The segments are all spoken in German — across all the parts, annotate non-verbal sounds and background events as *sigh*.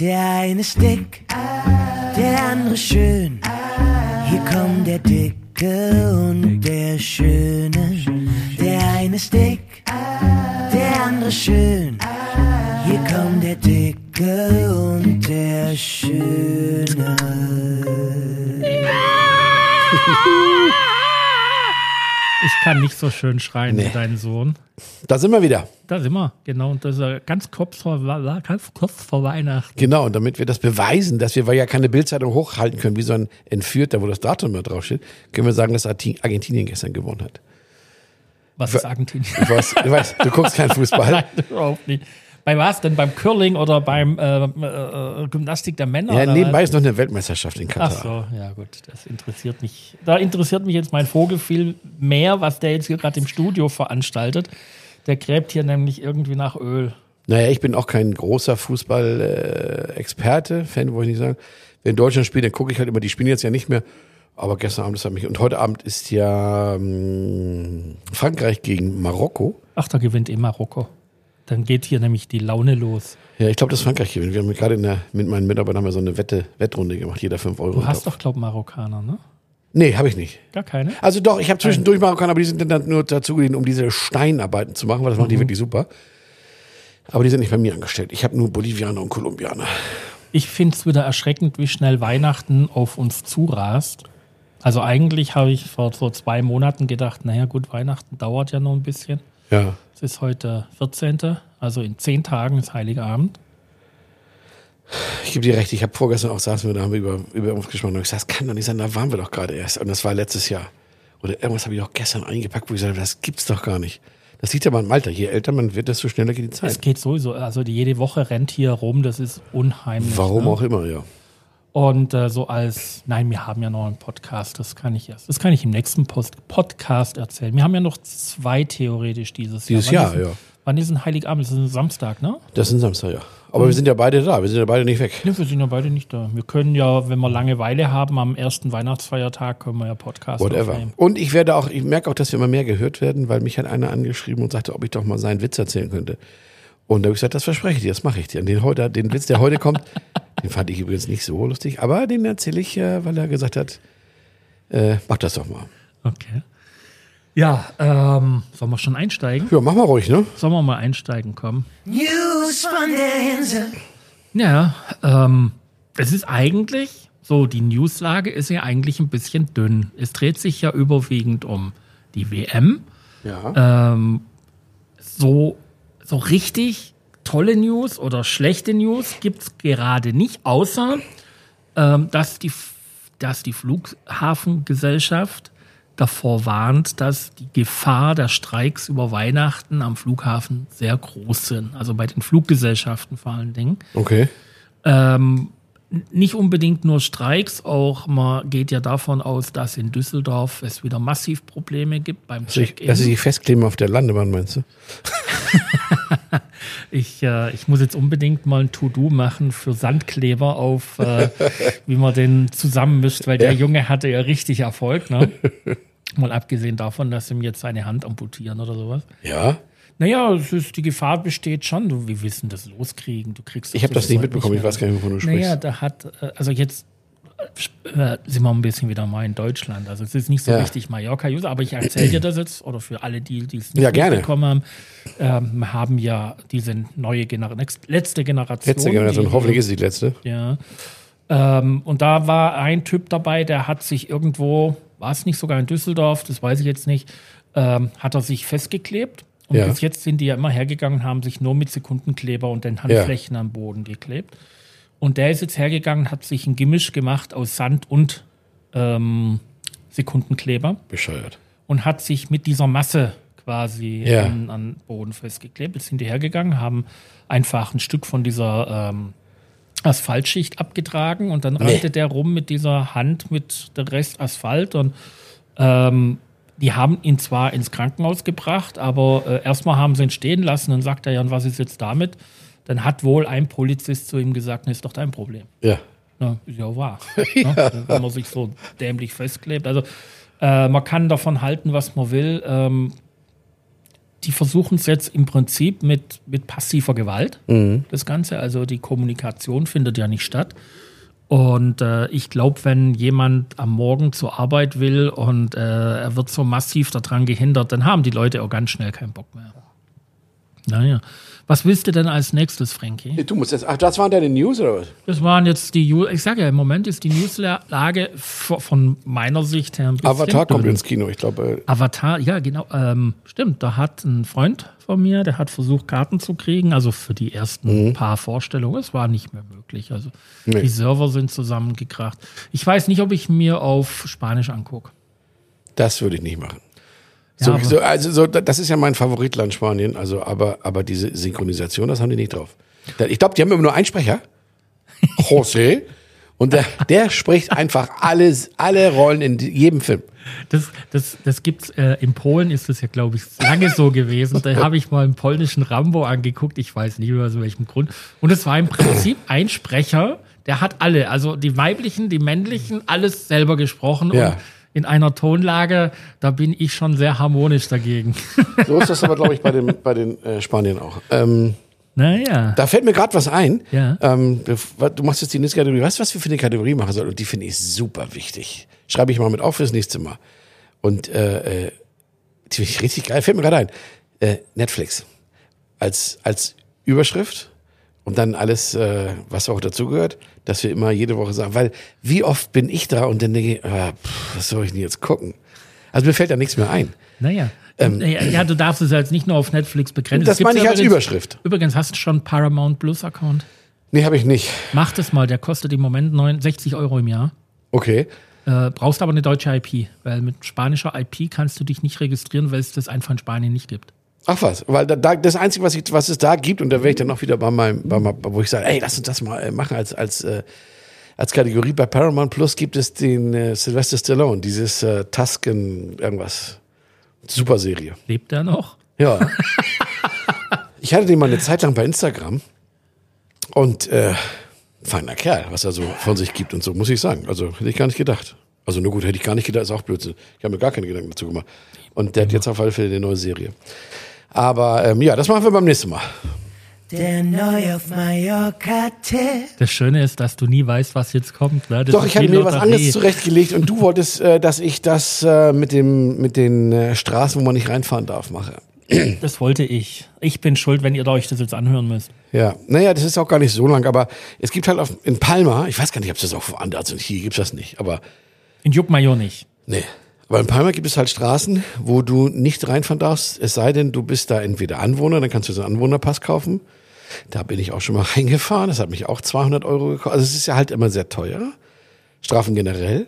Der eine ist dick, der andere schön. Hier kommt der Dicke und der Schöne. Der eine ist dick, der andere schön. Hier kommt der Dicke und der Schöne. *laughs* Ich kann nicht so schön schreien Nee. wie dein Sohn. Da sind wir wieder. Da sind wir, genau. Und das ist ganz kurz vor, ganz kurz vor Weihnachten. Genau, und damit wir das beweisen, dass wir, weil ja keine Bildzeitung hochhalten können, wie so ein Entführter, wo das Datum immer draufsteht, können wir sagen, dass Argentinien gestern gewonnen hat. Was ist Argentinien? Ich weiß, ich weiß du guckst keinen Fußball. *laughs* Nein, überhaupt nicht. Bei was denn? Beim Curling oder beim äh, äh, Gymnastik der Männer? Ja, nebenbei was? ist noch eine Weltmeisterschaft in Katar. Ach so, ja gut, das interessiert mich. Da interessiert mich jetzt mein Vogel viel mehr, was der jetzt hier gerade im Studio veranstaltet. Der gräbt hier nämlich irgendwie nach Öl. Naja, ich bin auch kein großer Fußball-Experte, Fan, wollte ich nicht sagen. Wenn Deutschland spielt, dann gucke ich halt immer, die spielen jetzt ja nicht mehr. Aber gestern Abend, das hat mich, und heute Abend ist ja ähm, Frankreich gegen Marokko. Ach, da gewinnt eh Marokko. Dann geht hier nämlich die Laune los. Ja, ich glaube, dass Frankreich gewinnt. Wir haben gerade der, mit meinen Mitarbeitern haben wir so eine Wette, Wettrunde gemacht, jeder 5 Euro. Du hast doch, glaub Marokkaner, ne? Nee, habe ich nicht. Gar keine? Also doch, ich habe zwischendurch Marokkaner, aber die sind dann nur dazu geliehen, um diese Steinarbeiten zu machen, weil das machen die wirklich super. Aber die sind nicht bei mir angestellt. Ich habe nur Bolivianer und Kolumbianer. Ich finde es wieder erschreckend, wie schnell Weihnachten auf uns zurast. Also eigentlich habe ich vor so zwei Monaten gedacht, naja gut, Weihnachten dauert ja noch ein bisschen. Ja. Es ist heute 14., also in zehn Tagen ist Heiligabend. Ich gebe dir recht, ich habe vorgestern auch saßen wir, da haben wir über, über uns gesprochen und ich gesagt, das kann doch nicht sein, da waren wir doch gerade erst. Und das war letztes Jahr. Oder irgendwas habe ich auch gestern eingepackt, wo ich gesagt habe, das gibt's doch gar nicht. Das liegt aber am Alter. Je älter man wird, desto schneller geht die Es Zeit. geht sowieso, also jede Woche rennt hier rum, das ist unheimlich. Warum ne? auch immer, ja. Und äh, so als, nein, wir haben ja noch einen Podcast, das kann ich erst, das kann ich im nächsten Post Podcast erzählen. Wir haben ja noch zwei theoretisch dieses, Dieses Jahr. Jahr, Wann ist, ja. Wann ist ein Heiligabend? Das ist ein Samstag, ne? Das ist ein Samstag, ja. Aber wir sind ja beide da, wir sind ja beide nicht weg. Ne, wir sind ja beide nicht da. Wir können ja, wenn wir Langeweile haben, am ersten Weihnachtsfeiertag können wir ja Podcast Whatever. aufnehmen. Und ich werde auch, ich merke auch, dass wir immer mehr gehört werden, weil mich hat einer angeschrieben und sagte, ob ich doch mal seinen Witz erzählen könnte. Und da habe ich gesagt, das verspreche ich dir, das mache ich dir. Und den, heute, den Witz, der heute kommt, *laughs* den fand ich übrigens nicht so lustig, aber den erzähle ich, äh, weil er gesagt hat, äh, mach das doch mal. Okay. Ja, ähm, sollen wir schon einsteigen? Ja, mach mal ruhig, ne? Sollen wir mal einsteigen, komm? News von der Insel. Ja, ähm, es ist eigentlich, so die Newslage ist ja eigentlich ein bisschen dünn. Es dreht sich ja überwiegend um die WM. Ja. Ähm, so, so richtig tolle News oder schlechte News gibt's gerade nicht, außer ähm, dass, die, dass die Flughafengesellschaft davor warnt, dass die Gefahr der Streiks über Weihnachten am Flughafen sehr groß sind. Also bei den Fluggesellschaften vor allen Dingen. Okay. Ähm, nicht unbedingt nur Streiks, auch man geht ja davon aus, dass in Düsseldorf es wieder massiv Probleme gibt beim Check-in. dass ich sich festkleben auf der Landebahn, meinst du? *laughs* Ich, äh, ich muss jetzt unbedingt mal ein To-Do machen für Sandkleber auf, äh, *laughs* wie man den zusammenmischt, weil der Ja. Junge hatte ja richtig Erfolg. Ne? *laughs* mal abgesehen davon, dass ihm jetzt seine Hand amputieren oder sowas. Ja. Naja, es ist, die Gefahr besteht schon. Du, wie wissen das loskriegen? Du kriegst Ich habe das nicht mitbekommen, ich weiß gar nicht, wovon du sprichst. Naja, da hat, äh, also jetzt sind wir ein bisschen wieder mal in Deutschland. Also es ist nicht so Ja. richtig Mallorca-User, aber ich erzähle dir das jetzt, oder für alle, die die es nicht Ja, mitbekommen haben, ähm, wir haben ja diese neue Generation, letzte Generation. Letzte Generation, die, hoffentlich ist die letzte. Ja. Ähm, und da war ein Typ dabei, der hat sich irgendwo, war es nicht sogar in Düsseldorf, das weiß ich jetzt nicht, ähm, hat er sich festgeklebt. Und Ja. bis jetzt sind die ja immer hergegangen haben sich nur mit Sekundenkleber und den Handflächen am Boden geklebt. Und der ist jetzt hergegangen hat sich ein Gemisch gemacht aus Sand und ähm, Sekundenkleber Bescheuert. und hat sich mit dieser Masse quasi Ja. an, an Boden festgeklebt. Jetzt sind die hergegangen, haben einfach ein Stück von dieser ähm, Asphaltschicht abgetragen und dann rannte der rum mit dieser Hand mit der Rest Asphalt und ähm, die haben ihn zwar ins Krankenhaus gebracht, aber äh, erstmal haben sie ihn stehen lassen und sagt er, ja, und was ist jetzt damit? Dann hat wohl ein Polizist zu ihm gesagt, das ist doch dein Problem. Ja. Ja, ist ja wahr. *laughs* Ne? Wenn man sich so dämlich festklebt. Also äh, man kann davon halten, was man will. Ähm, die versuchen es jetzt im Prinzip mit, mit passiver Gewalt, das Ganze. Also die Kommunikation findet ja nicht statt. Und äh, ich glaube, wenn jemand am Morgen zur Arbeit will und äh, er wird so massiv daran gehindert, dann haben die Leute auch ganz schnell keinen Bock mehr. Naja. Was willst du denn als nächstes, Frankie? Du musst jetzt, ach, das waren deine News oder was? Das waren jetzt die, ich sage ja, im Moment ist die Newslage von meiner Sicht her ein bisschen Avatar kommt dünn. ins Kino, ich glaube. Avatar, ja, genau. Ähm, stimmt, da hat ein Freund von mir, der hat versucht, Karten zu kriegen, also für die ersten paar Vorstellungen. Es war nicht mehr möglich. Also Nee. die Server sind zusammengekracht. Ich weiß nicht, ob ich mir auf Spanisch angucke. Das würde ich nicht machen. Ja, So, aber- so, also so, das ist ja mein Favoritland Spanien, also aber, aber diese Synchronisation, das haben die nicht drauf. Ich glaube, die haben immer nur einen Sprecher, *laughs* José, und der, der spricht einfach alles, alle Rollen in jedem Film. Das, das, das gibt's äh, in Polen ist das ja, glaube ich, lange so gewesen. Da habe ich mal einen polnischen Rambo angeguckt, ich weiß nicht aus welchem Grund. Und es war im Prinzip ein Sprecher, der hat alle, also die weiblichen, die männlichen, alles selber gesprochen. Ja. Und in einer Tonlage, da bin ich schon sehr harmonisch dagegen. *laughs* So ist das aber, glaube ich, bei den, *laughs* bei den äh, Spaniern auch. Ähm, naja. da fällt mir gerade was ein. Ja. Ähm, du, du machst jetzt die nächste Kategorie. Weißt du, was wir für eine Kategorie machen sollen? Und die finde ich super wichtig. Schreibe ich mal mit auf fürs nächste Mal. Und äh, äh, die finde ich richtig geil. Fällt mir gerade ein. Äh, Netflix. Als, als Überschrift und dann alles, äh, was auch dazugehört, dass wir immer jede Woche sagen. Weil wie oft bin ich da und dann denke ich, ah, pff, was soll ich denn jetzt gucken? Also mir fällt da nichts mehr ein. Naja. ja, ja, du darfst es jetzt nicht nur auf Netflix begrenzen. Ähm, Das gibt's meine ich ja als übrigens- Überschrift. Übrigens, hast du schon Paramount Plus Account? Nee, habe ich nicht. Mach das mal, der kostet im Moment 69 Euro im Jahr. Okay. Äh, brauchst aber eine deutsche IP, weil mit spanischer IP kannst du dich nicht registrieren, weil es das einfach in Spanien nicht gibt. Ach was, weil da, da, das Einzige, was, ich, was es da gibt, und da wäre ich dann auch wieder bei meinem, bei meinem wo ich sage, ey, lass uns das mal äh, machen als, als, äh, als Kategorie. Bei Paramount Plus gibt es den äh, Sylvester Stallone, dieses äh, Tusken irgendwas. Super Serie. Lebt der noch? Ja. *laughs* ich hatte den mal eine Zeit lang bei Instagram und äh, feiner Kerl, was er so von sich gibt und so, muss ich sagen. Also hätte ich gar nicht gedacht. Also nur gut, hätte ich gar nicht gedacht, ist auch Blödsinn. Ich habe mir gar keine Gedanken dazu gemacht. Und der hat jetzt auf alle Fälle eine neue Serie. Aber ähm, ja, das machen wir beim nächsten Mal. Der neu auf Mallorca. Das Schöne ist, dass du nie weißt, was jetzt kommt. Ne? Das Doch, ist ich hatte wie mir was anderes zurechtgelegt und du wolltest, äh, dass ich das äh, mit, dem, mit den äh, Straßen, wo man nicht reinfahren darf, mache. *clears throat* Das wollte ich. Ich bin schuld, wenn ihr euch das jetzt anhören müsst. Ja, naja, das ist auch gar nicht so lang, aber es gibt halt auf, in Palma, ich weiß gar nicht, ob es das auch woanders und hier gibt's das nicht, aber In Juckmayo nicht. nee. Aber in Palma gibt es halt Straßen, wo du nicht reinfahren darfst, es sei denn, du bist da entweder Anwohner, dann kannst du so einen Anwohnerpass kaufen. Da bin ich auch schon mal *laughs* reingefahren, das hat mich auch 200 Euro gekostet. Also es ist ja halt immer sehr teuer, Strafen generell.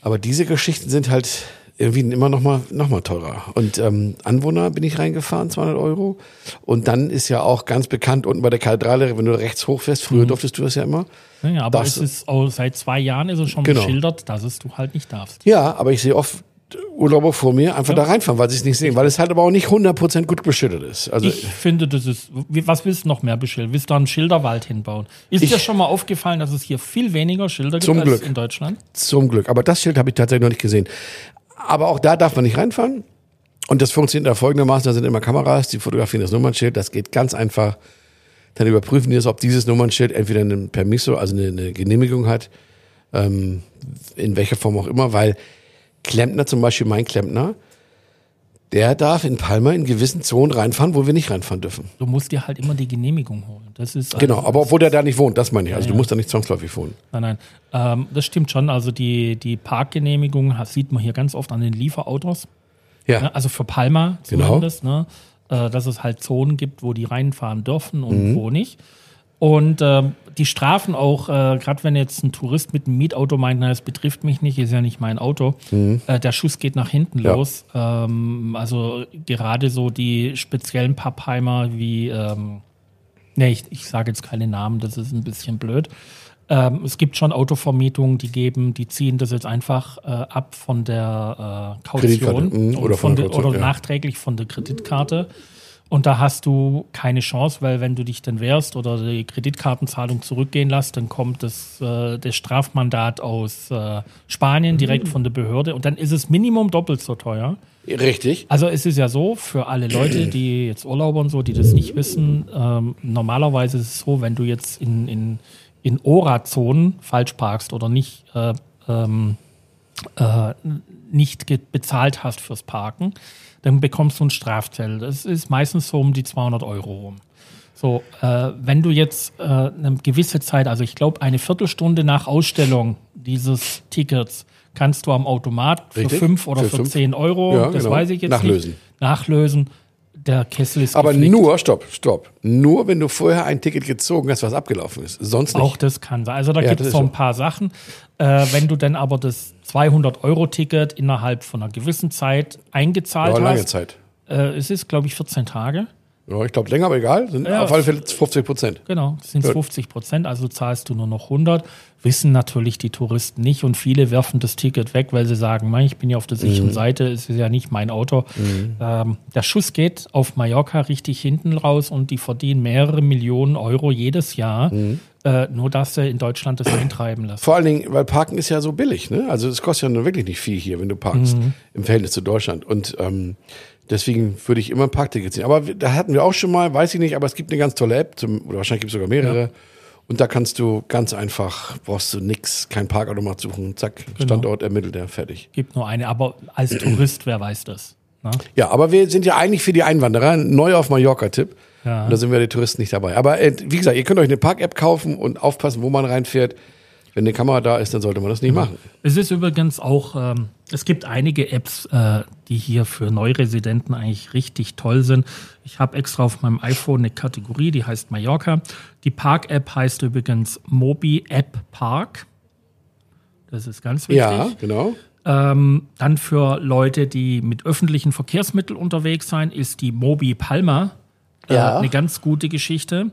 Aber diese Geschichten sind halt irgendwie immer noch mal, noch mal teurer. Und ähm, Anwohner bin ich reingefahren, 200 Euro. Und dann ist ja auch ganz bekannt unten bei der Kathedrale, wenn du rechts hochfährst, früher durftest du das ja immer. Naja, aber es ist auch seit zwei Jahren ist es schon Genau. beschildert, dass es du halt nicht darfst. Ja, aber ich sehe oft Urlauber vor mir einfach da reinfahren, weil sie es nicht sehen, weil es halt aber auch nicht 100% gut beschildert ist. Also Ich finde, das ist. Was willst du noch mehr beschildern? Willst du einen Schilderwald hinbauen? Ist Ich- dir schon mal aufgefallen, dass es hier viel weniger Schilder gibt Zum als Glück. in Deutschland? zum Glück. Aber das Schild habe ich tatsächlich noch nicht gesehen. Aber auch da darf man nicht reinfahren. Und das funktioniert da folgendermaßen, da sind immer Kameras, die fotografieren das Nummernschild, das geht ganz einfach. Dann überprüfen die es, ob dieses Nummernschild entweder ein Permisso, also eine, eine Genehmigung hat, ähm, in welcher Form auch immer, weil Klempner, zum Beispiel mein Klempner, der darf in Palma in gewissen Zonen reinfahren, wo wir nicht reinfahren dürfen. Du musst dir halt immer die Genehmigung holen. Das ist also, Genau, aber obwohl der da nicht wohnt, das meine ich. Also du musst da nicht zwangsläufig wohnen. Nein, nein. Ähm, das stimmt schon. Also die, die Parkgenehmigung sieht man hier ganz oft an den Lieferautos. Ja, Ne? Also für Palma Genau. zumindest, ne? äh, dass es halt Zonen gibt, wo die reinfahren dürfen und Mhm. wo nicht. Und ähm, die Strafen auch, äh, gerade wenn jetzt ein Tourist mit einem Mietauto meint, na, das betrifft mich nicht, ist ja nicht mein Auto, äh, der Schuss geht nach hinten Mhm. Ja. los. Ähm, also gerade so die speziellen Pappheimer wie, ähm, nee, ich, ich sage jetzt keine Namen, das ist ein bisschen blöd. Ähm, es gibt schon Autovermietungen, die geben, die ziehen das jetzt einfach äh, ab von der äh, Kaution mhm, oder von der de- Kaution, oder ja. nachträglich von der Kreditkarte. Und da hast du keine Chance, weil wenn du dich dann wehrst oder die Kreditkartenzahlung zurückgehen lässt, dann kommt das, äh, das Strafmandat aus äh, Spanien direkt von der Behörde und dann ist es Minimum doppelt so teuer. Richtig. Also es ist ja so, für alle Leute, die jetzt Urlauber und so, die das nicht wissen, ähm, normalerweise ist es so, wenn du jetzt in, in, in Ora-Zonen falsch parkst oder nicht, äh, ähm, äh, nicht bezahlt hast fürs Parken, dann bekommst du ein Strafzettel. Das ist meistens so um die 200 Euro rum. So, äh, wenn du jetzt äh, eine gewisse Zeit, also ich glaube eine Viertelstunde nach Ausstellung dieses Tickets, kannst du am Automat für Richtig. 5 oder Für für, fünf. 10 Euro, Ja, das genau. weiß ich jetzt Nachlösen. nicht, nachlösen. Der Kessel ist Aber geflickt. nur, stopp, stopp. Nur wenn du vorher ein Ticket gezogen hast, was abgelaufen ist. Sonst nicht. Auch das kann sein. Also da Ja, gibt es so ein paar Sachen. Äh, wenn du dann aber das 200-Euro-Ticket innerhalb von einer gewissen Zeit eingezahlt ja, lange hast, Zeit. äh, es ist, glaube ich, 14 Tage. Ja, ich glaube länger, aber egal. Sind Ja. auf alle Fälle 50 Prozent. Genau, sind Gut. 50 Prozent, also zahlst du nur noch 100. Wissen natürlich die Touristen nicht und viele werfen das Ticket weg, weil sie sagen, "Mann, ich bin ja auf der Mhm. sicheren Seite, es ist ja nicht mein Auto. Ähm, der Schuss geht auf Mallorca richtig hinten raus und die verdienen mehrere Millionen Euro jedes Jahr, Mhm. äh, nur dass sie in Deutschland das eintreiben lassen. Vor allen Dingen, weil Parken ist ja so billig. Ne? Also es kostet ja nur wirklich nicht viel hier, wenn du parkst, Mhm. im Verhältnis zu Deutschland. Und ähm, deswegen würde ich immer ein Parkticket ziehen. Aber da hatten wir auch schon mal, weiß ich nicht, aber es gibt eine ganz tolle App, zum, oder wahrscheinlich gibt es sogar mehrere. Und da kannst du ganz einfach, brauchst du nix, kein Parkautomat suchen, zack, Genau. Standort ermittelt er, fertig. Gibt nur eine, aber als Tourist, wer weiß das? Ne? Ja, aber wir sind ja eigentlich für die Einwanderer ein neu auf Mallorca-Tipp. Ja. Und da sind wir die Touristen nicht dabei. Aber äh, wie gesagt, ihr könnt euch eine Park-App kaufen und aufpassen, wo man reinfährt. Wenn eine Kamera da ist, dann sollte man das nicht machen. Es ist übrigens auch, ähm, es gibt einige Apps, äh, die hier für Neuresidenten eigentlich richtig toll sind. Ich habe extra auf meinem iPhone eine Kategorie, die heißt Mallorca. Die Park-App heißt übrigens Mobi App Park. Das ist ganz wichtig. Ja, genau. Ähm, dann für Leute, die mit öffentlichen Verkehrsmitteln unterwegs sein, ist die Mobi Palma äh, Ja. eine ganz gute Geschichte.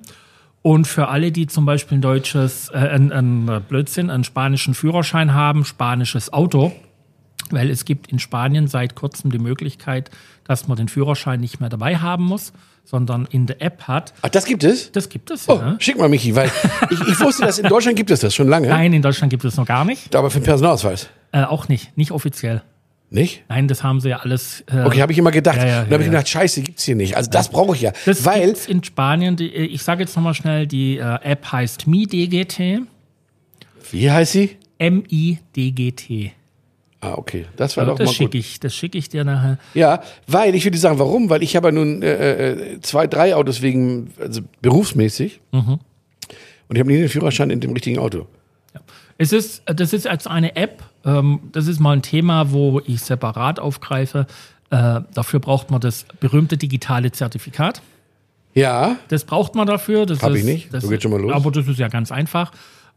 Und für alle, die zum Beispiel ein deutsches, äh, ein, ein Blödsinn, einen spanischen Führerschein haben, spanisches Auto, weil es gibt in Spanien seit kurzem die Möglichkeit, dass man den Führerschein nicht mehr dabei haben muss, sondern in der App hat. Ach, das gibt es? Das gibt es Oh, ja. schick mal, Michi, weil ich, ich wusste, dass in Deutschland gibt es das schon lange. Nein, in Deutschland gibt es noch gar nicht. Aber für den Personalausweis. Äh, auch nicht, nicht offiziell. Nicht? Nein, das haben sie ja alles. Äh, Okay, habe ich immer gedacht. Ja, ja, dann habe ich ja, gedacht, scheiße, gibt's hier nicht. Also das brauche ich ja. Das weil, gibt's in Spanien. Die, ich sage jetzt nochmal schnell, die äh, App heißt MiDGT. wie heißt sie? M-I-D-G-T. Ah, okay. Das war doch Das mal schicke gut. ich, das schicke ich dir nachher. Ja, weil, ich würde sagen, warum? Weil ich habe ja nun äh, äh, zwei, drei Autos wegen, also berufsmäßig. Mhm. Und ich habe nie den Führerschein in dem richtigen Auto. Es ist, das ist jetzt eine App. Ähm, das ist mal ein Thema, wo ich separat aufgreife. Äh, dafür braucht man das berühmte digitale Zertifikat. Ja, Das braucht man dafür. Das Hab ich nicht. Das So geht's schon mal los. Aber das ist ja ganz einfach.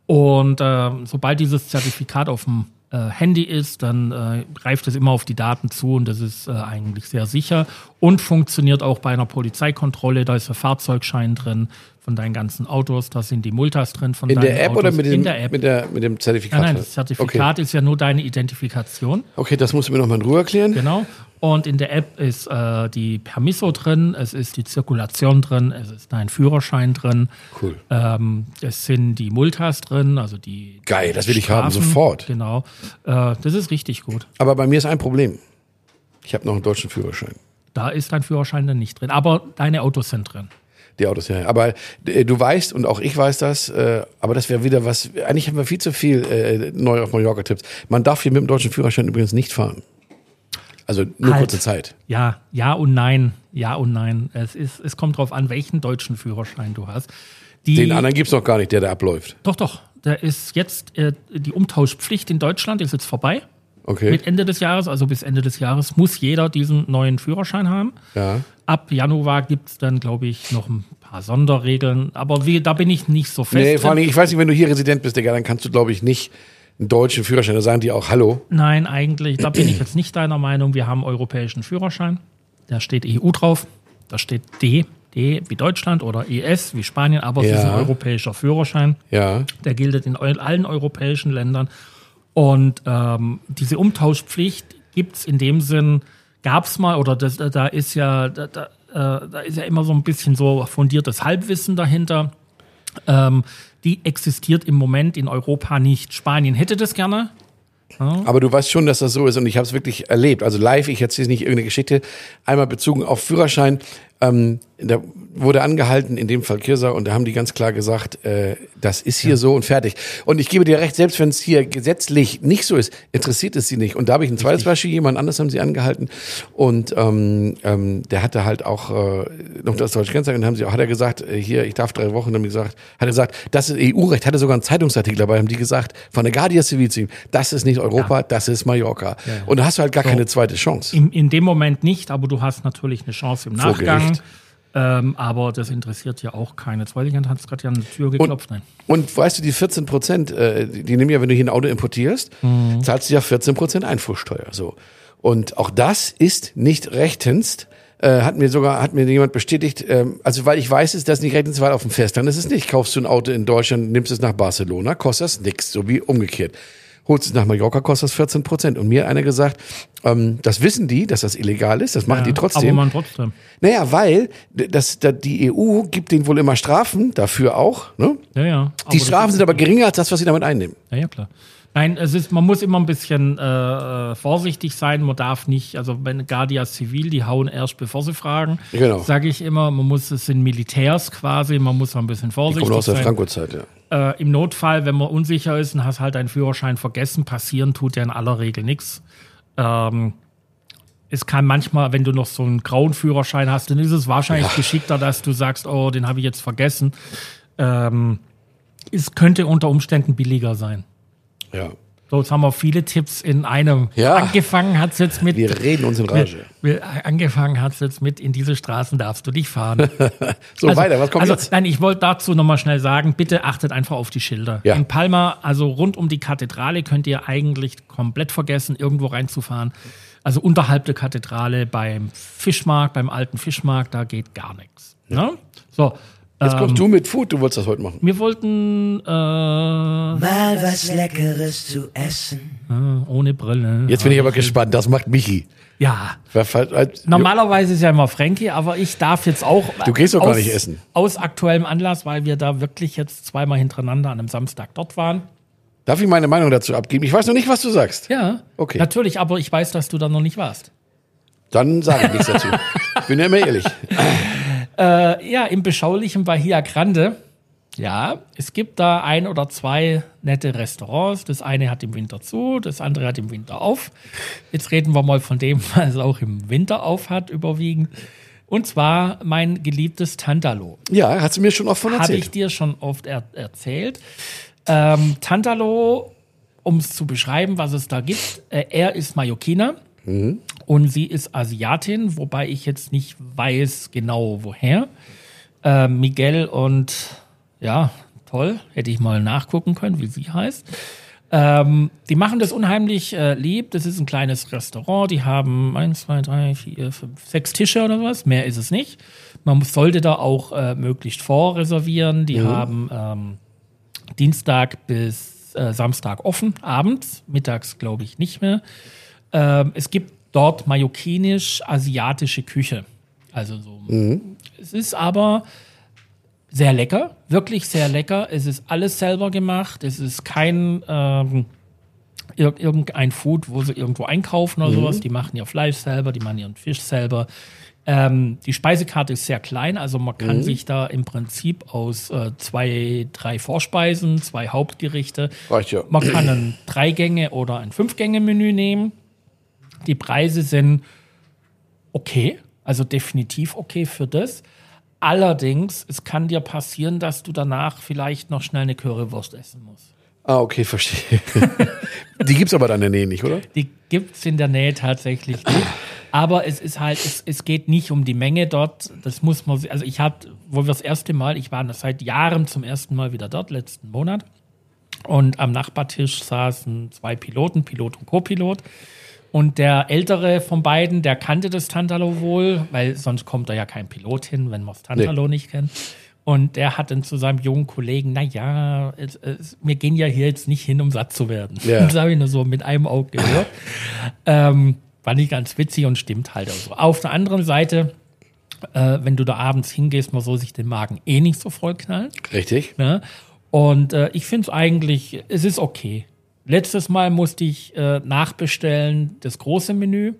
Und äh, sobald dieses Zertifikat auf dem Handy ist, dann äh, greift es immer auf die Daten zu und das ist äh, eigentlich sehr sicher und funktioniert auch bei einer Polizeikontrolle. Da ist der Fahrzeugschein drin von deinen ganzen Autos, da sind die Multas drin von in deinen der App Autos. oder mit dem, in der App. Mit, der, mit dem Zertifikat? nein, nein, das Zertifikat ist ja nur deine Identifikation. Okay. okay, das musst du mir nochmal in Ruhe erklären. Genau. Und in der App ist äh, die Permisso drin, es ist die Zirkulation drin, es ist dein Führerschein drin. Cool. Ähm, es sind die Multas drin, also die. Geil, das will ich Strafen. haben, sofort. Genau. Äh, das ist richtig gut. Aber bei mir ist ein Problem. Ich habe noch einen deutschen Führerschein. Da ist dein Führerschein dann nicht drin. Aber deine Autos sind drin. Die Autos, ja. Aber äh, du weißt und auch ich weiß das, äh, aber das wäre wieder was, eigentlich haben wir viel zu viel äh, neu auf Mallorca-Tipps. Man darf hier mit dem deutschen Führerschein übrigens nicht fahren. Also nur Halt. kurze Zeit. Ja, ja und nein. Ja und nein. Es, ist, es kommt darauf an, welchen deutschen Führerschein du hast. Die, Den anderen gibt's noch gar nicht, der da abläuft. Doch, doch. Da ist jetzt äh, die Umtauschpflicht in Deutschland ist jetzt vorbei. Okay. Mit Ende des Jahres, also bis Ende des Jahres, muss jeder diesen neuen Führerschein haben. ja. Ab Januar gibt es dann, glaube ich, noch ein paar Sonderregeln. Aber wie, da bin ich nicht so fest. Nee, vor allem, ich weiß nicht, wenn du hier Resident bist, Digga, dann kannst du, glaube ich, nicht einen deutschen Führerschein. Da sagen die auch Hallo. Nein, eigentlich, da bin ich *clears throat* jetzt nicht deiner Meinung. Wir haben europäischen Führerschein. Da steht EU drauf. Da steht D, D wie Deutschland oder ES wie Spanien, aber es Ja. ist ein europäischer Führerschein. Ja. Der gilt in allen europäischen Ländern. Und ähm, diese Umtauschpflicht gibt es in dem Sinn, gab es mal, oder das, da ist ja, da, da, äh, da ist ja immer so ein bisschen so fundiertes Halbwissen dahinter. Ähm, die existiert im Moment in Europa nicht. Spanien hätte das gerne. Aber du weißt schon, dass das so ist und ich habe es wirklich erlebt. Also live, ich erzähle nicht irgendeine Geschichte. Einmal bezogen auf Führerschein. Ähm, da wurde angehalten, in dem Fall Kirsa, und da haben die ganz klar gesagt, äh, das ist hier ja. so und fertig. Und ich gebe dir recht, selbst wenn es hier gesetzlich nicht so ist, interessiert es sie nicht. Und da habe ich ein zweites Beispiel, jemand anders haben sie angehalten und ähm, ähm, der hatte halt auch äh, noch das deutsche Kennzeichen und haben sie auch, hat er gesagt, äh, hier, ich darf drei Wochen, haben die gesagt, hat er gesagt, das ist EU-Recht, hatte sogar einen Zeitungsartikel dabei, haben die gesagt, von der Guardia Civil das ist nicht Europa, ja. das ist Mallorca. Ja, und da hast du halt gar so, keine zweite Chance. In, in dem Moment nicht, aber du hast natürlich eine Chance im Nachgang. Ähm, aber das interessiert ja auch keine. Zweiligand hat es gerade ja an die Tür geklopft. Und, und weißt du, die 14 Prozent, äh, die, die nehmen ja, wenn du hier ein Auto importierst, mhm. zahlst du ja 14 Prozent Einfuhrsteuer. So. Und auch das ist nicht rechtens. Äh, hat mir sogar, hat mir jemand bestätigt, ähm, also weil ich weiß, ist das nicht rechtens, weil auf dem Festland ist es nicht. Kaufst du ein Auto in Deutschland, nimmst es nach Barcelona, kostet das nichts, so wie umgekehrt holst es nach Mallorca, kostet das 14 Prozent. Und mir einer gesagt, ähm, das wissen die, dass das illegal ist, das machen ja, die trotzdem. Aber man trotzdem. Naja, weil das, das, die EU gibt denen wohl immer Strafen, dafür auch. Ne? Ja, ja. Die Strafen sind aber geringer als das, was sie damit einnehmen. Ja, ja, klar. Nein, es ist, man muss immer ein bisschen äh, vorsichtig sein. Man darf nicht, also wenn Guardia Civil, die hauen erst bevor sie fragen. Genau. Sage ich immer, man muss, es sind Militärs quasi, man muss ein bisschen vorsichtig die kommen aus der sein. Franco-Zeit, ja. Äh, Im Notfall, wenn man unsicher ist und hast halt deinen Führerschein vergessen, passieren tut ja in aller Regel nichts. Ähm, es kann manchmal, wenn du noch so einen grauen Führerschein hast, dann ist es wahrscheinlich ja. geschickter, dass du sagst, oh, den habe ich jetzt vergessen. Ähm, es könnte unter Umständen billiger sein. Ja. So, jetzt haben wir viele Tipps in einem. Ja. Angefangen hat es jetzt mit. Wir reden uns in Rage. Mit, angefangen hat es jetzt mit, in diese Straßen darfst du dich fahren. *laughs* so, also, weiter, was kommt also, jetzt? Nein, ich wollte dazu nochmal schnell sagen, bitte achtet einfach auf die Schilder. Ja. In Palma, also rund um die Kathedrale, könnt ihr eigentlich komplett vergessen, irgendwo reinzufahren. Also unterhalb der Kathedrale beim Fischmarkt, beim alten Fischmarkt, da geht gar nichts. Ja. Ne? So, Jetzt kommst ähm, du mit Food, du wolltest das heute machen. Wir wollten äh, mal was Leckeres zu essen. Äh, ohne Brille. Jetzt bin ich aber gespannt, das macht Michi. Ja. Normalerweise ist ja immer Frankie, aber ich darf jetzt auch. Du gehst doch gar nicht essen. Aus aktuellem Anlass, weil wir da wirklich jetzt zweimal hintereinander an einem Samstag dort waren. Darf ich meine Meinung dazu abgeben? Ich weiß noch nicht, was du sagst. Ja. Okay. Natürlich, aber ich weiß, dass du da noch nicht warst. Dann sage ich nichts dazu. Ich *laughs* bin ja immer ehrlich. Äh, ja, im beschaulichen Bahia Grande. Ja, es gibt da ein oder zwei nette Restaurants. Das eine hat im Winter zu, das andere hat im Winter auf. Jetzt reden wir mal von dem, *laughs* was auch im Winter auf hat, überwiegend. Und zwar mein geliebtes Tantalo. Ja, hast du mir schon oft von erzählt. Habe ich dir schon oft er erzählt. Ähm, Tantalo, um es zu beschreiben, was es da gibt, äh, er ist Mallorquiner. Mhm. Und sie ist Asiatin, wobei ich jetzt nicht weiß genau woher. Äh, Miguel und ja, toll, hätte ich mal nachgucken können, wie sie heißt. Ähm, die machen das unheimlich äh, lieb. Das ist ein kleines Restaurant. Die haben eins, zwei, drei, vier, fünf, sechs Tische oder was. Mehr ist es nicht. Man sollte da auch äh, möglichst vorreservieren. Die mhm. haben ähm, Dienstag bis äh, Samstag offen, abends, mittags glaube ich nicht mehr. Ähm, es gibt dort mallorquinisch-asiatische Küche. Also so. Mhm. Es ist aber sehr lecker, wirklich sehr lecker. Es ist alles selber gemacht. Es ist kein ähm, ir irgendein Food, wo sie irgendwo einkaufen oder mhm. sowas. Die machen ihr Fleisch selber, die machen ihren Fisch selber. Ähm, die Speisekarte ist sehr klein, also man kann mhm. sich da im Prinzip aus äh, zwei, drei Vorspeisen, zwei Hauptgerichte. Reicht ja. Man kann ein Drei-Gänge- oder ein Fünf-Gänge-Menü nehmen. Die Preise sind okay, also definitiv okay für das. Allerdings, es kann dir passieren, dass du danach vielleicht noch schnell eine Currywurst essen musst. Ah, okay, *laughs* verstehe. die gibt es aber dann in der Nähe nicht, oder? Die gibt es in der Nähe tatsächlich nicht. Aber es ist halt, es, es geht nicht um die Menge dort. Das muss man, also ich hatte, wo wir das erste Mal, ich war seit Jahren zum ersten Mal wieder dort, letzten Monat. Und am Nachbartisch saßen zwei Piloten, Pilot und Co-Pilot. Und der ältere von beiden, der kannte das Tantalo wohl, weil sonst kommt da ja kein Pilot hin, wenn man das Tantalo nee. nicht kennt. Und der hat dann zu seinem jungen Kollegen, na ja, wir gehen ja hier jetzt nicht hin, um satt zu werden. Ja. *laughs* Das habe ich nur so mit einem Auge gehört. *laughs* ähm, war nicht ganz witzig und stimmt halt auch so. Auf der anderen Seite äh, wenn du da abends hingehst, man soll sich den Magen eh nicht so voll knallen. Richtig. Ne? Und äh, ich finde es eigentlich, es ist okay. Letztes Mal musste ich äh, nachbestellen das große Menü.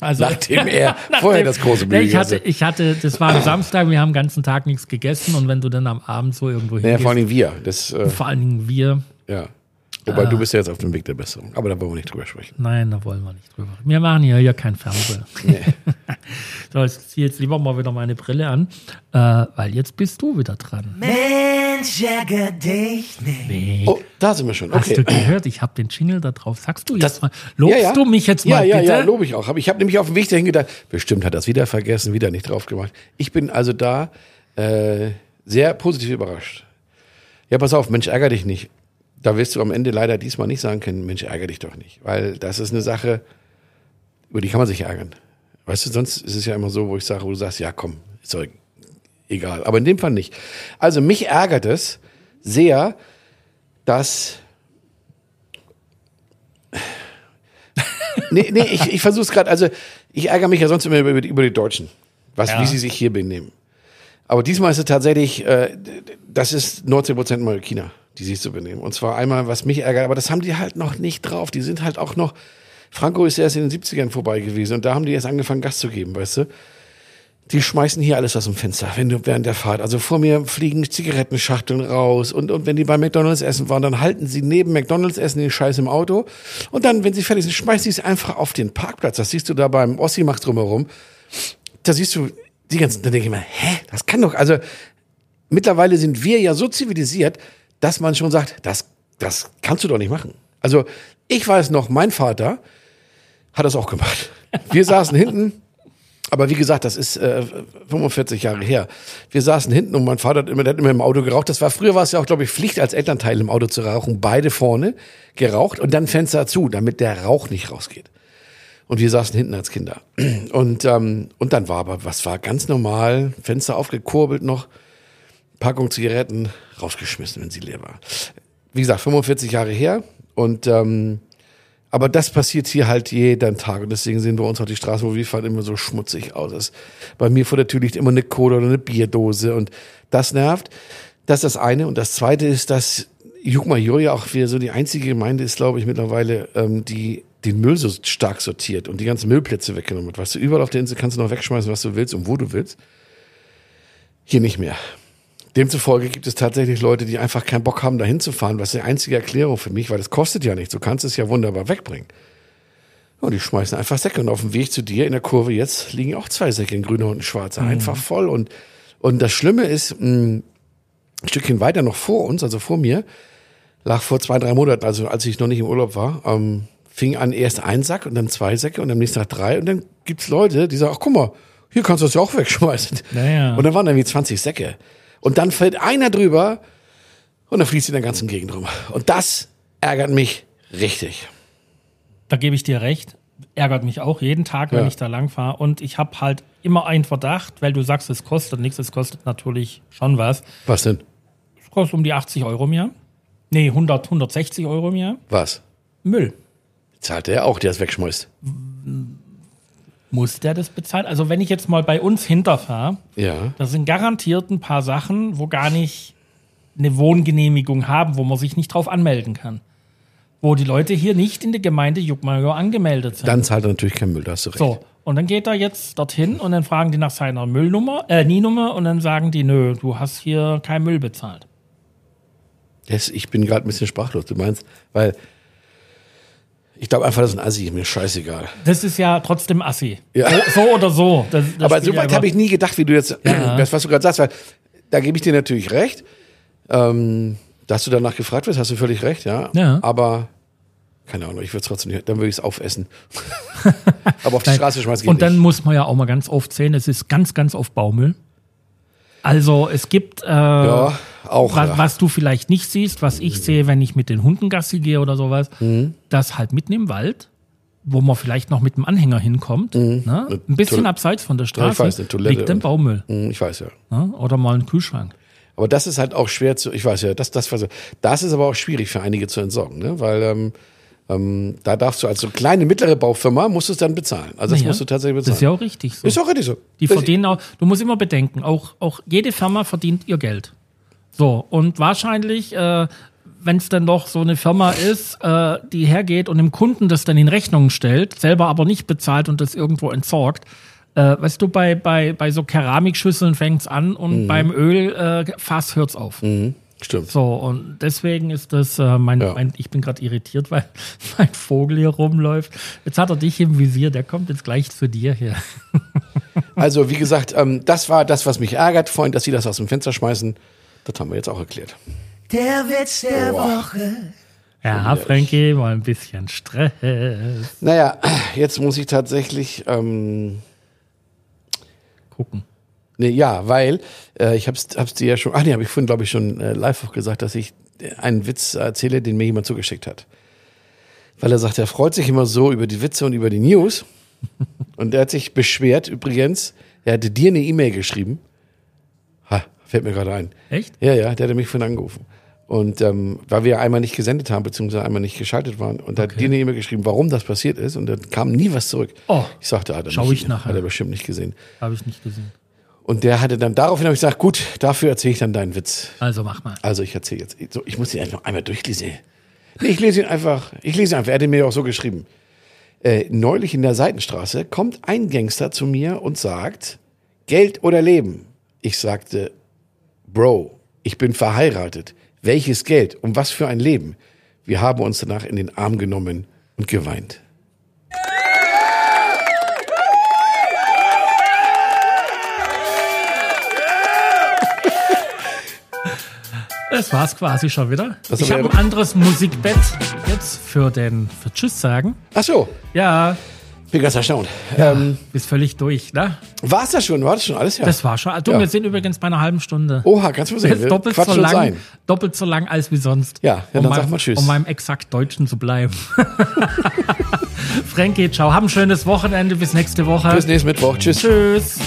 Also, Nachdem er *laughs* vorher das große Menü ich hatte, ich hatte, das war am Samstag, wir haben den ganzen Tag nichts gegessen und wenn du dann am Abend so irgendwo hingehst, vor allem wir. Das, äh, vor allen Dingen wir, ja. Wobei Ah. du bist ja jetzt auf dem Weg der Besserung. Aber da wollen wir nicht drüber sprechen. nein, da wollen wir nicht drüber. Wir machen hier ja kein Fernsehen. *laughs* so, ich ziehe jetzt lieber mal wieder meine Brille an, äh, weil jetzt bist du wieder dran. Mensch, ärger dich nicht. Nee. Oh, da sind wir schon. Hast Okay. du gehört? Ich habe den Jingle da drauf. Sagst du jetzt Das- mal? Lobst du mich jetzt mal ja, bitte? Ja, ja, lobe ich auch. Aber ich habe nämlich auf dem Weg dahin gedacht, bestimmt hat das wieder vergessen, wieder nicht drauf gemacht. Ich bin also da äh, sehr positiv überrascht. Ja, pass auf, Mensch, ärger dich nicht. Da wirst du am Ende leider diesmal nicht sagen können, Mensch, ärger dich doch nicht. Weil das ist eine Sache, über die kann man sich ärgern. Weißt du, sonst ist es ja immer so, wo ich sage, wo du sagst, ja komm, ist doch egal. Aber in dem Fall nicht. Also mich ärgert es sehr, dass *laughs* nee, nee, ich, ich versuche es gerade. Also, ich ärgere mich ja sonst immer über die, über die Deutschen, was, Ja. wie sie sich hier benehmen. Aber diesmal ist es tatsächlich, äh, das ist 19 Prozent mal China, die sich so benehmen. Und zwar einmal, was mich ärgert, aber das haben die halt noch nicht drauf. Die sind halt auch noch, Franco ist erst in den 70ern vorbei gewesen und da haben die erst angefangen, Gas zu geben, weißt du? Die schmeißen hier alles aus dem Fenster, wenn du während der Fahrt. Also vor mir fliegen Zigarettenschachteln raus und, und wenn die bei McDonalds essen waren, dann halten sie neben McDonalds essen den Scheiß im Auto und dann, wenn sie fertig sind, schmeißen sie es einfach auf den Parkplatz. Das siehst du da beim Ossi macht drumherum. Da siehst du die ganzen, da denke ich mir, hä, das kann doch, also mittlerweile sind wir ja so zivilisiert, dass man schon sagt, das, das kannst du doch nicht machen. Also ich weiß noch, mein Vater hat das auch gemacht. Wir *laughs* saßen hinten, aber wie gesagt, das ist äh, 45 Jahre her. Wir saßen hinten und mein Vater hat immer, der hat immer im Auto geraucht. Das war früher war es ja auch, glaube ich, Pflicht als Elternteil im Auto zu rauchen. Beide vorne geraucht und dann Fenster zu, damit der Rauch nicht rausgeht. Und wir saßen hinten als Kinder. Und, ähm, und dann war aber, was war ganz normal, Fenster aufgekurbelt noch, Packung Zigaretten rausgeschmissen, wenn sie leer war. Wie gesagt, 45 Jahre her. Und ähm, aber das passiert hier halt jeden Tag. Und deswegen sehen wir uns auf die Straße, wo wir fahren, immer so schmutzig aus. Das, bei mir vor der Tür liegt immer eine Cola oder eine Bierdose. Und das nervt. Das ist das eine. Und das zweite ist, dass Jukma ja auch wieder so die einzige Gemeinde ist, glaube ich, mittlerweile, ähm, die den Müll so stark sortiert und die ganzen Müllplätze weggenommen hat. Weißt du, überall auf der Insel kannst du noch wegschmeißen, was du willst und wo du willst. Hier nicht mehr. Demzufolge gibt es tatsächlich Leute, die einfach keinen Bock haben, da hinzufahren, was die einzige Erklärung für mich, weil das kostet ja nichts. Du kannst es ja wunderbar wegbringen. Und die schmeißen einfach Säcke. Und auf dem Weg zu dir in der Kurve jetzt liegen auch zwei Säcke in grüner und schwarzer. Einfach voll. Und, und das Schlimme ist, mh, ein Stückchen weiter noch vor uns, also vor mir, lag vor zwei, drei Monaten, also als ich noch nicht im Urlaub war, ähm, fing an erst ein Sack und dann zwei Säcke und am nächsten Tag drei. Und dann gibt's Leute, die sagen, ach guck mal, hier kannst du das ja auch wegschmeißen. Naja. Und dann waren dann wie 20 Säcke. Und dann fällt einer drüber und dann fließt in der ganzen Gegend rum. Und das ärgert mich richtig. Da gebe ich dir recht. Ärgert mich auch jeden Tag, wenn Ja. ich da lang fahre. Und ich habe halt immer einen Verdacht, weil du sagst, es kostet nichts, es kostet natürlich schon was. Was denn? Es kostet um die 80 Euro im Jahr. Nee, 100, 160 Euro im Jahr. Was? Müll. Zahlt der auch, der es wegschmeißt. Muss der das bezahlen? Also wenn ich jetzt mal bei uns hinterfahre, Ja. da sind garantiert ein paar Sachen, wo gar nicht eine Wohngenehmigung haben, wo man sich nicht drauf anmelden kann. Wo die Leute hier nicht in der Gemeinde Juckmajor angemeldet sind. Dann zahlt er natürlich kein Müll, da hast du recht. So, und dann geht er jetzt dorthin und dann fragen die nach seiner Müllnummer, äh, NIE-Nummer und dann sagen die, nö, du hast hier kein Müll bezahlt. Yes, ich bin gerade ein bisschen sprachlos. Du meinst, weil ich glaube einfach, das ist ein Assi, mir scheißegal. Das ist ja trotzdem Assi. Ja. So, so oder so. Das, das Aber so weit ja habe ich nie gedacht, wie du jetzt, Ja. *clears throat* das, was du gerade sagst, weil da gebe ich dir natürlich recht. Ähm, dass du danach gefragt wirst, hast du völlig recht, ja. Ja. Aber, keine Ahnung, ich würde es trotzdem nicht, dann würde ich es aufessen. *laughs* Aber auf die. Straße schmeißen geht Und dann nicht. muss man ja auch mal ganz oft sehen, es ist ganz, ganz oft Baumüll. Also es gibt, äh, Ja, auch. was, ja. was du vielleicht nicht siehst, was ich sehe, wenn ich mit den Hunden Gassi gehe oder sowas, Mhm. dass halt mitten im Wald, wo man vielleicht noch mit dem Anhänger hinkommt, ne, ein bisschen Toil- abseits von der Mhm. Ja, Straße, weiß, liegt ein Baumüll. Hm, Ich weiß ja. Ne, oder mal ein Kühlschrank. Aber das ist halt auch schwer zu, ich weiß ja, das, das, das ist aber auch schwierig für einige zu entsorgen, ne? weil ähm, Ähm, da darfst du als so kleine, mittlere Baufirma, musst du es dann bezahlen. Also das Naja, musst du tatsächlich bezahlen. Das ist ja auch richtig so. Ist auch richtig so. Die Das- verdienen auch, du musst immer bedenken, auch, auch jede Firma verdient ihr Geld. So, und wahrscheinlich, äh, wenn es dann noch so eine Firma ist, äh, die hergeht und dem Kunden das dann in Rechnung stellt, selber aber nicht bezahlt und das irgendwo entsorgt, äh, weißt du, bei, bei, bei so Keramikschüsseln fängt's an und Mhm. beim Ölfass äh, hört's auf. Stimmt. So, und deswegen ist das, äh, mein, Ja. mein, ich bin gerade irritiert, *laughs* weil mein Vogel hier rumläuft. Jetzt hat er dich im Visier, der kommt jetzt gleich zu dir hier. *laughs* Also, wie gesagt, ähm, das war das, was mich ärgert, Freund, dass sie das aus dem Fenster schmeißen. Das haben wir jetzt auch erklärt. Der Witz der Woche. Ja, Frankie, mal ein bisschen Stress. Naja, jetzt muss ich tatsächlich, ähm, Gucken. nee, ja, weil äh, ich hab's, hab's dir ja schon, ach nee, habe ich vorhin, glaube ich, schon äh, live auch gesagt, dass ich einen Witz erzähle, den mir jemand zugeschickt hat. Weil er sagt, er freut sich immer so über die Witze und über die News. *laughs* und er hat sich beschwert, übrigens, er hatte dir eine E-Mail geschrieben. Fällt mir gerade ein. Echt? Ja, ja, der hatte mich vorhin angerufen. Und ähm, weil wir einmal nicht gesendet haben, beziehungsweise einmal nicht geschaltet waren. Und er hat dir eine E-Mail geschrieben, warum das passiert ist. Und dann kam nie was zurück. Oh. ich sagte, hat er, Schau nicht, ich nachher. hat er bestimmt nicht gesehen. Habe ich nicht gesehen. Und der hatte dann daraufhin habe ich gesagt, gut, dafür erzähle ich dann deinen Witz. Also mach mal. Also ich erzähle jetzt, so, ich muss ihn einfach einmal durchlesen. Nee, ich lese ihn einfach, ich lese ihn einfach, er hat ihn mir auch so geschrieben. Äh, neulich in der Seitenstraße kommt ein Gangster zu mir und sagt, Geld oder Leben? Ich sagte, Bro, ich bin verheiratet. Welches Geld? Um was für ein Leben? Wir haben uns danach in den Arm genommen und geweint. Das war's quasi schon wieder. Das ich habe ein anderes Musikbett jetzt für den für Tschüss sagen. Ach so, Ja, bin ganz erstaunt. Ähm, bist völlig durch, ne? war's das schon? War das schon alles? Ja. Das war schon. Du, Ja. wir sind übrigens bei einer halben Stunde. Oha, kannst du sehen. Doppelt so quatschen uns lang, ein. doppelt so lang als wie sonst. Ja, ja, um dann mal- sag mal Tschüss. Um beim exakt Deutschen zu bleiben. *laughs* Frankie, ciao. Hab ein schönes Wochenende. Bis nächste Woche. Bis nächsten Mittwoch. Tschüss. Tschüss.